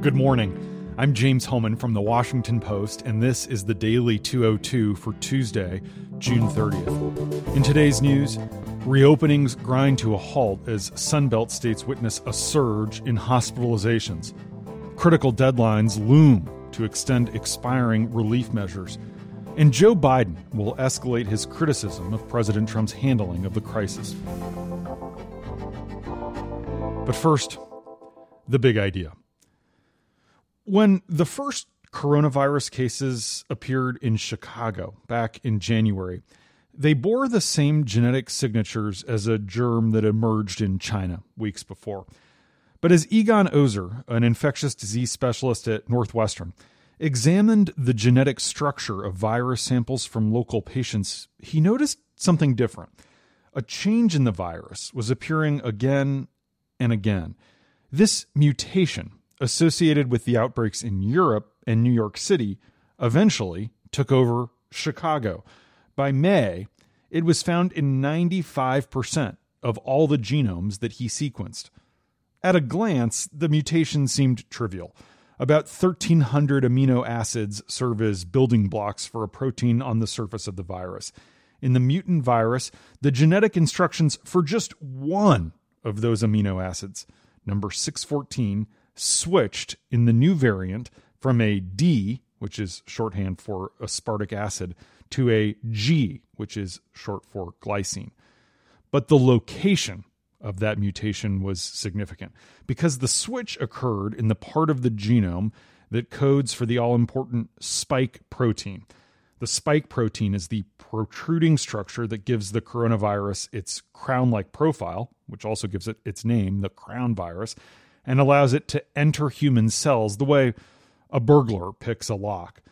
Good morning. I'm James Hohmann from the Washington Post, and this is the Daily 202 for Tuesday, June 30th. In today's news, reopenings grind to a halt as Sunbelt states witness a surge in hospitalizations. Critical deadlines loom to extend expiring relief measures. And Joe Biden will escalate his criticism of President Trump's handling of the crisis. But first, the big idea. When the first coronavirus cases appeared in Chicago back in January, they bore the same genetic signatures as a germ that emerged in China weeks before. But as Egon Ozer, an infectious disease specialist at Northwestern, examined the genetic structure of virus samples from local patients, he noticed something different. A change in the virus was appearing again and again. This mutation, associated with the outbreaks in Europe and New York City, eventually took over Chicago. By May, it was found in 95% of all the genomes that he sequenced. At a glance, the mutation seemed trivial. About 1,300 amino acids serve as building blocks for a protein on the surface of the virus. In the mutant virus, the genetic instructions for just one of those amino acids, number 614, switched in the new variant from a D, which is shorthand for aspartic acid, to a G, which is short for glycine. But the location of that mutation was significant because the switch occurred in the part of the genome that codes for the all important spike protein. The spike protein is the protruding structure that gives the coronavirus its crown like profile, which also gives it its name, the crown virus, and allows it to enter human cells the way a burglar picks a lock.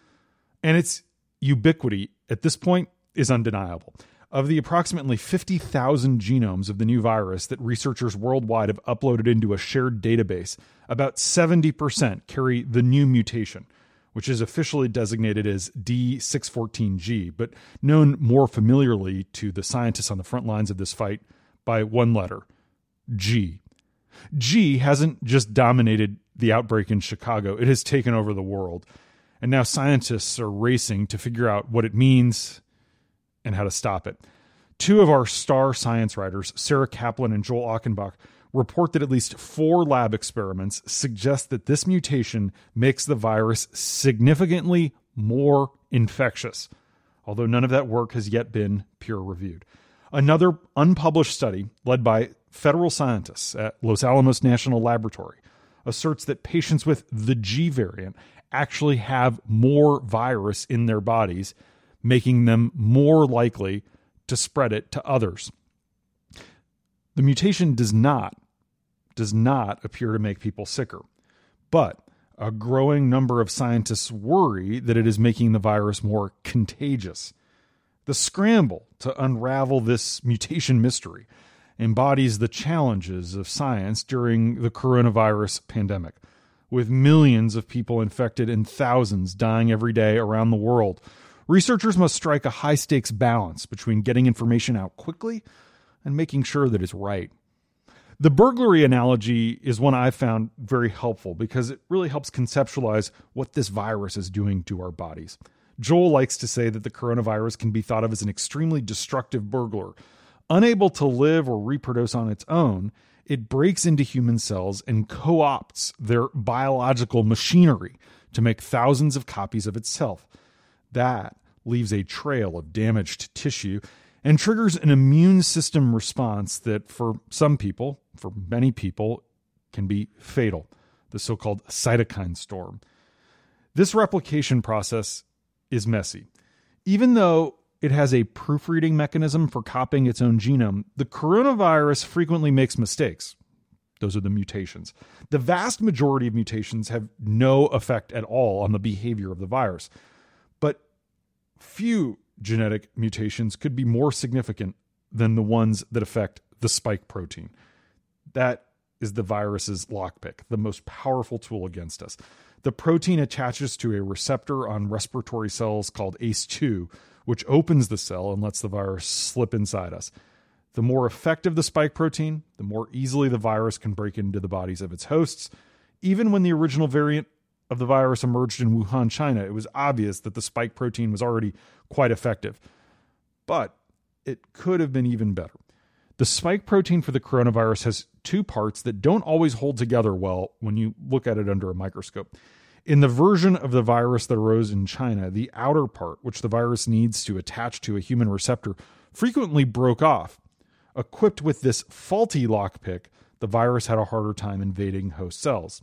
And its ubiquity at this point is undeniable. Of the approximately 50,000 genomes of the new virus that researchers worldwide have uploaded into a shared database, about 70% carry the new mutation, which is officially designated as D614G, but known more familiarly to the scientists on the front lines of this fight by one letter G. G hasn't just dominated the outbreak in Chicago, it has taken over the world. And now scientists are racing to figure out what it means and how to stop it. Two of our star science writers, Sarah Kaplan and Joel Achenbach, report that at least four lab experiments suggest that this mutation makes the virus significantly more infectious, although none of that work has yet been peer reviewed. Another unpublished study, led by federal scientists at Los Alamos National Laboratory, asserts that patients with the G variant actually have more virus in their bodies, making them more likely to spread it to others. The mutation does not does not appear to make people sicker, but a growing number of scientists worry that it is making the virus more contagious. The scramble to unravel this mutation mystery embodies the challenges of science during the coronavirus pandemic. With millions of people infected and thousands dying every day around the world, researchers must strike a high stakes balance between getting information out quickly and making sure that it's right. The burglary analogy is one I've found very helpful because it really helps conceptualize what this virus is doing to our bodies. Joel likes to say that the coronavirus can be thought of as an extremely destructive burglar. Unable to live or reproduce on its own, it breaks into human cells and co opts their biological machinery to make thousands of copies of itself. That leaves a trail of damaged tissue and triggers an immune system response that, for some people, for many people, can be fatal the so called cytokine storm. This replication process is messy. Even though it has a proofreading mechanism for copying its own genome, the coronavirus frequently makes mistakes. Those are the mutations. The vast majority of mutations have no effect at all on the behavior of the virus. But few genetic mutations could be more significant than the ones that affect the spike protein. That is the virus's lockpick, the most powerful tool against us. The protein attaches to a receptor on respiratory cells called ACE2, which opens the cell and lets the virus slip inside us. The more effective the spike protein, the more easily the virus can break into the bodies of its hosts, Even when the original variant of the virus emerged in Wuhan, China, it was obvious that the spike protein was already quite effective. But it could have been even better. The spike protein for the coronavirus has two parts that don't always hold together well when you look at it under a microscope. In the version of the virus that arose in China, the outer part, which the virus needs to attach to a human receptor, frequently broke off. Equipped with this faulty lockpick, the virus had a harder time invading host cells.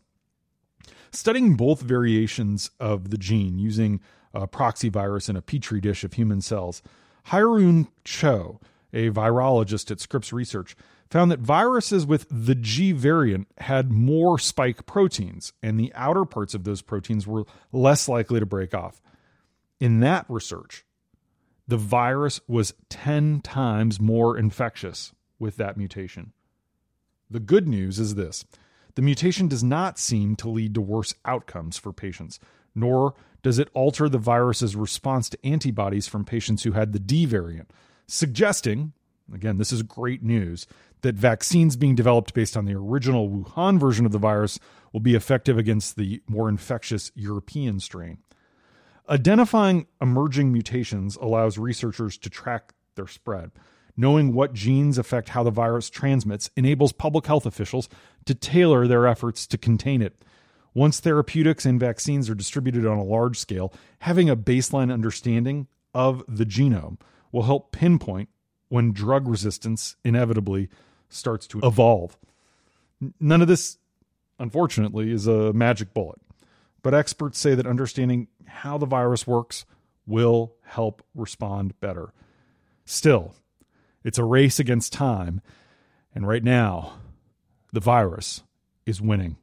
Studying both variations of the gene using a proxy virus in a petri dish of human cells, Hyeryun Choe, a virologist at Scripps Research, found that viruses with the G variant had more spike proteins, and the outer parts of those proteins were less likely to break off. In that research, the virus was 10 times more infectious with that mutation. The good news is this the mutation does not seem to lead to worse outcomes for patients, nor does it alter the virus's response to antibodies from patients who had the D variant, suggesting, again, this is great news, that vaccines being developed based on the original Wuhan version of the virus will be effective against the more infectious European strain. Identifying emerging mutations allows researchers to track their spread. Knowing what genes affect how the virus transmits enables public health officials to tailor their efforts to contain it. Once therapeutics and vaccines are distributed on a large scale, having a baseline understanding of the genome will help pinpoint when drug resistance inevitably starts to evolve. None of this, unfortunately, is a magic bullet, but experts say that understanding how the virus works will help respond better. Still, it's a race against time, and right now, the virus is winning.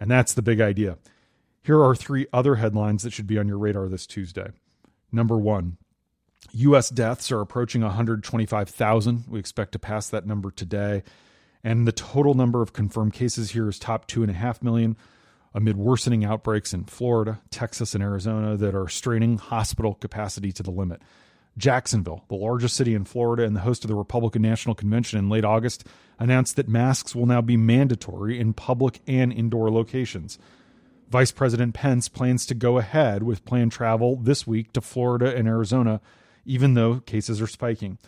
And that's the big idea. Here are three other headlines that should be on your radar this Tuesday. Number one, U.S. deaths are approaching 125,000. We expect to pass that number today. And the total number of confirmed cases here is top 2.5 million amid worsening outbreaks in Florida, Texas, and Arizona that are straining hospital capacity to the limit. Jacksonville, the largest city in Florida and the host of the Republican National Convention in late August, announced that masks will now be mandatory in public and indoor locations. Vice President Pence plans to go ahead with planned travel this week to Florida and Arizona even though cases are spiking.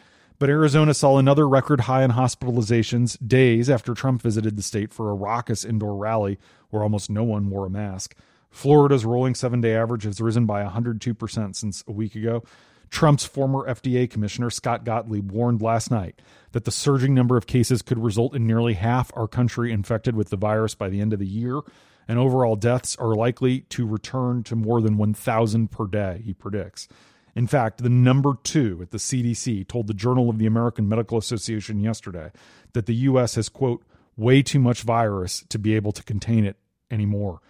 But Arizona saw another record high in hospitalizations days after Trump visited the state for a raucous indoor rally where almost no one wore a mask. Florida's rolling seven day average has risen by 102% since a week ago. Trump's former FDA commissioner, Scott Gottlieb, warned last night that the surging number of cases could result in nearly half our country infected with the virus by the end of the year, and overall deaths are likely to return to more than 1,000 per day, he predicts. In fact, the number two at the CDC told the Journal of the American Medical Association yesterday that the U.S. has, quote, way too much virus to be able to contain it anymore.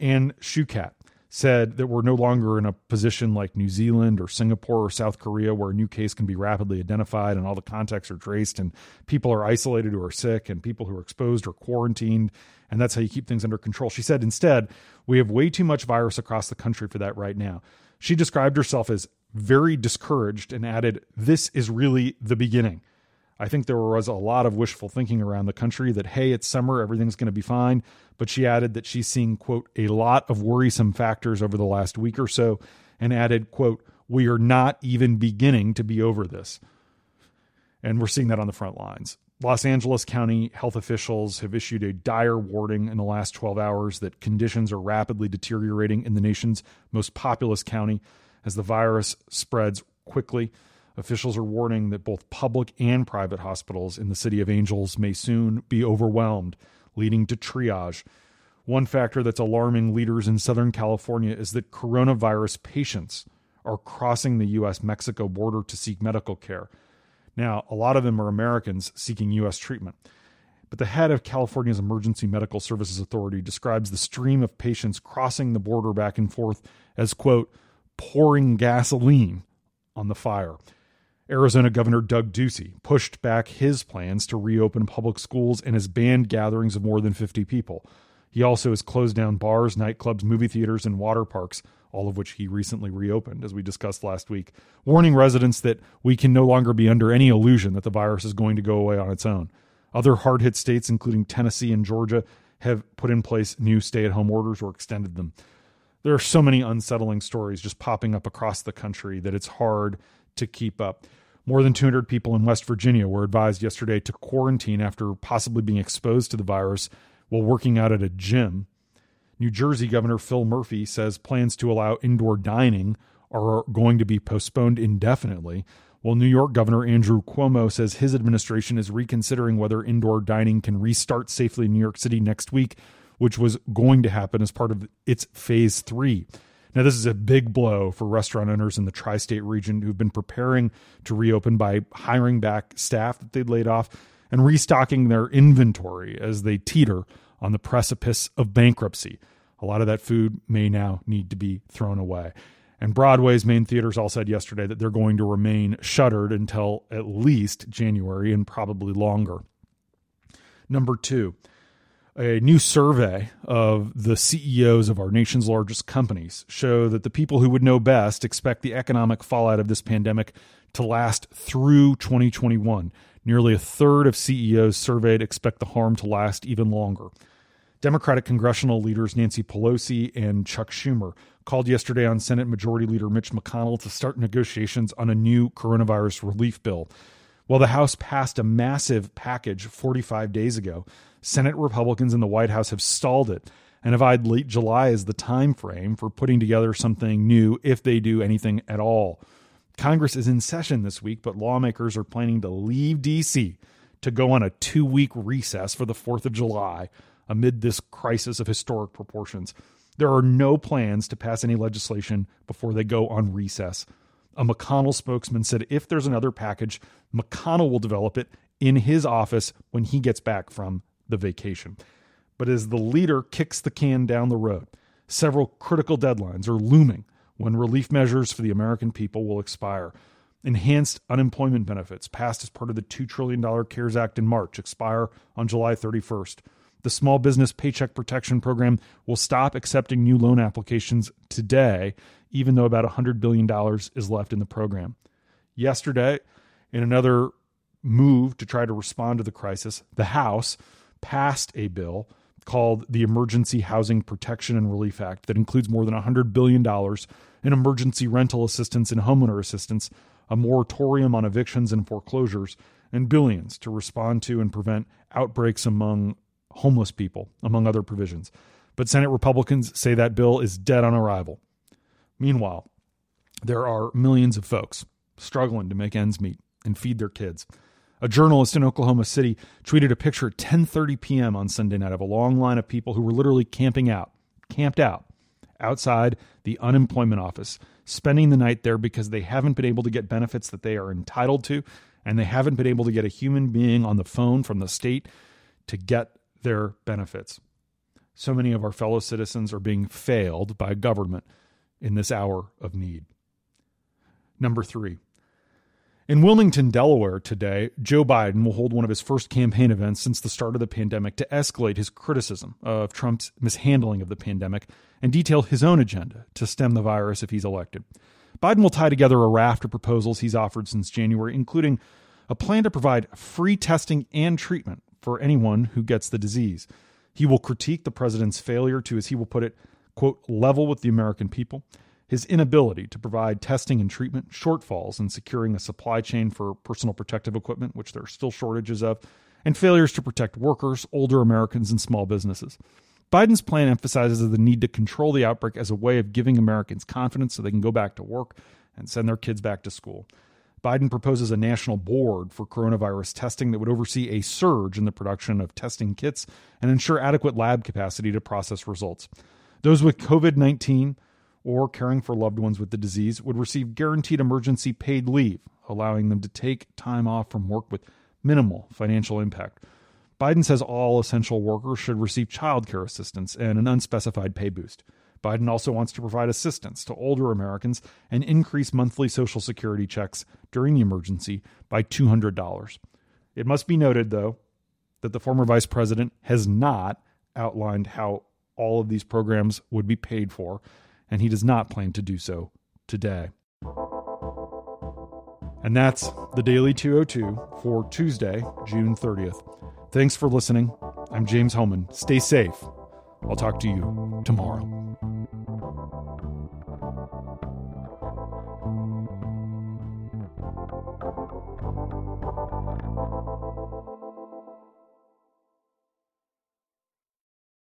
Anne Schuchat said that we're no longer in a position like New Zealand or Singapore or South Korea where a new case can be rapidly identified and all the contacts are traced and people are isolated who are sick and people who are exposed are quarantined and that's how you keep things under control. She said instead, we have way too much virus across the country for that right now. She described herself as very discouraged and added, This is really the beginning. I think there was a lot of wishful thinking around the country that, hey, it's summer, everything's going to be fine. But she added that she's seeing, quote, a lot of worrisome factors over the last week or so, and added, quote, we are not even beginning to be over this. And we're seeing that on the front lines. Los Angeles County health officials have issued a dire warning in the last 12 hours that conditions are rapidly deteriorating in the nation's most populous county as the virus spreads quickly. Officials are warning that both public and private hospitals in the City of Angels may soon be overwhelmed, leading to triage. One factor that's alarming leaders in Southern California is that coronavirus patients are crossing the U.S. Mexico border to seek medical care. Now, a lot of them are Americans seeking U.S. treatment. But the head of California's Emergency Medical Services Authority describes the stream of patients crossing the border back and forth as, quote, pouring gasoline on the fire. Arizona Governor Doug Ducey pushed back his plans to reopen public schools and has banned gatherings of more than 50 people. He also has closed down bars, nightclubs, movie theaters, and water parks, all of which he recently reopened, as we discussed last week, warning residents that we can no longer be under any illusion that the virus is going to go away on its own. Other hard hit states, including Tennessee and Georgia, have put in place new stay at home orders or extended them. There are so many unsettling stories just popping up across the country that it's hard to keep up. More than 200 people in West Virginia were advised yesterday to quarantine after possibly being exposed to the virus while working out at a gym. New Jersey Governor Phil Murphy says plans to allow indoor dining are going to be postponed indefinitely, while New York Governor Andrew Cuomo says his administration is reconsidering whether indoor dining can restart safely in New York City next week, which was going to happen as part of its phase three. Now, this is a big blow for restaurant owners in the tri state region who've been preparing to reopen by hiring back staff that they'd laid off and restocking their inventory as they teeter on the precipice of bankruptcy. A lot of that food may now need to be thrown away. And Broadway's main theaters all said yesterday that they're going to remain shuttered until at least January and probably longer. Number two, a new survey of the CEOs of our nation's largest companies show that the people who would know best expect the economic fallout of this pandemic to last through 2021. Nearly a third of CEOs surveyed expect the harm to last even longer. Democratic congressional leaders Nancy Pelosi and Chuck Schumer called yesterday on Senate Majority Leader Mitch McConnell to start negotiations on a new coronavirus relief bill. While the House passed a massive package 45 days ago, Senate Republicans in the White House have stalled it and have eyed late July as the time frame for putting together something new if they do anything at all. Congress is in session this week, but lawmakers are planning to leave D.C. to go on a two week recess for the 4th of July amid this crisis of historic proportions. There are no plans to pass any legislation before they go on recess. A McConnell spokesman said if there's another package, McConnell will develop it in his office when he gets back from the vacation. But as the leader kicks the can down the road, several critical deadlines are looming when relief measures for the American people will expire. Enhanced unemployment benefits, passed as part of the $2 trillion CARES Act in March, expire on July 31st. The Small Business Paycheck Protection Program will stop accepting new loan applications today, even though about $100 billion is left in the program. Yesterday, in another move to try to respond to the crisis, the House passed a bill called the Emergency Housing Protection and Relief Act that includes more than $100 billion in emergency rental assistance and homeowner assistance, a moratorium on evictions and foreclosures, and billions to respond to and prevent outbreaks among homeless people, among other provisions. But Senate Republicans say that bill is dead on arrival. Meanwhile, there are millions of folks struggling to make ends meet and feed their kids. A journalist in Oklahoma City tweeted a picture at 10:30 p.m. on Sunday night of a long line of people who were literally camping out, camped out outside the unemployment office, spending the night there because they haven't been able to get benefits that they are entitled to and they haven't been able to get a human being on the phone from the state to get their benefits. So many of our fellow citizens are being failed by government in this hour of need. Number 3. In Wilmington, Delaware today, Joe Biden will hold one of his first campaign events since the start of the pandemic to escalate his criticism of Trump's mishandling of the pandemic and detail his own agenda to stem the virus if he's elected. Biden will tie together a raft of proposals he's offered since January, including a plan to provide free testing and treatment for anyone who gets the disease. He will critique the president's failure to, as he will put it, quote, level with the American people his inability to provide testing and treatment, shortfalls in securing a supply chain for personal protective equipment, which there are still shortages of, and failures to protect workers, older Americans, and small businesses. Biden's plan emphasizes the need to control the outbreak as a way of giving Americans confidence so they can go back to work and send their kids back to school. Biden proposes a national board for coronavirus testing that would oversee a surge in the production of testing kits and ensure adequate lab capacity to process results. Those with COVID 19 or caring for loved ones with the disease would receive guaranteed emergency paid leave, allowing them to take time off from work with minimal financial impact. Biden says all essential workers should receive child care assistance and an unspecified pay boost. Biden also wants to provide assistance to older Americans and increase monthly Social Security checks during the emergency by $200. It must be noted, though, that the former vice president has not outlined how all of these programs would be paid for, and he does not plan to do so today. And that's the Daily 202 for Tuesday, June 30th. Thanks for listening. I'm James Hohmann. Stay safe. I'll talk to you tomorrow.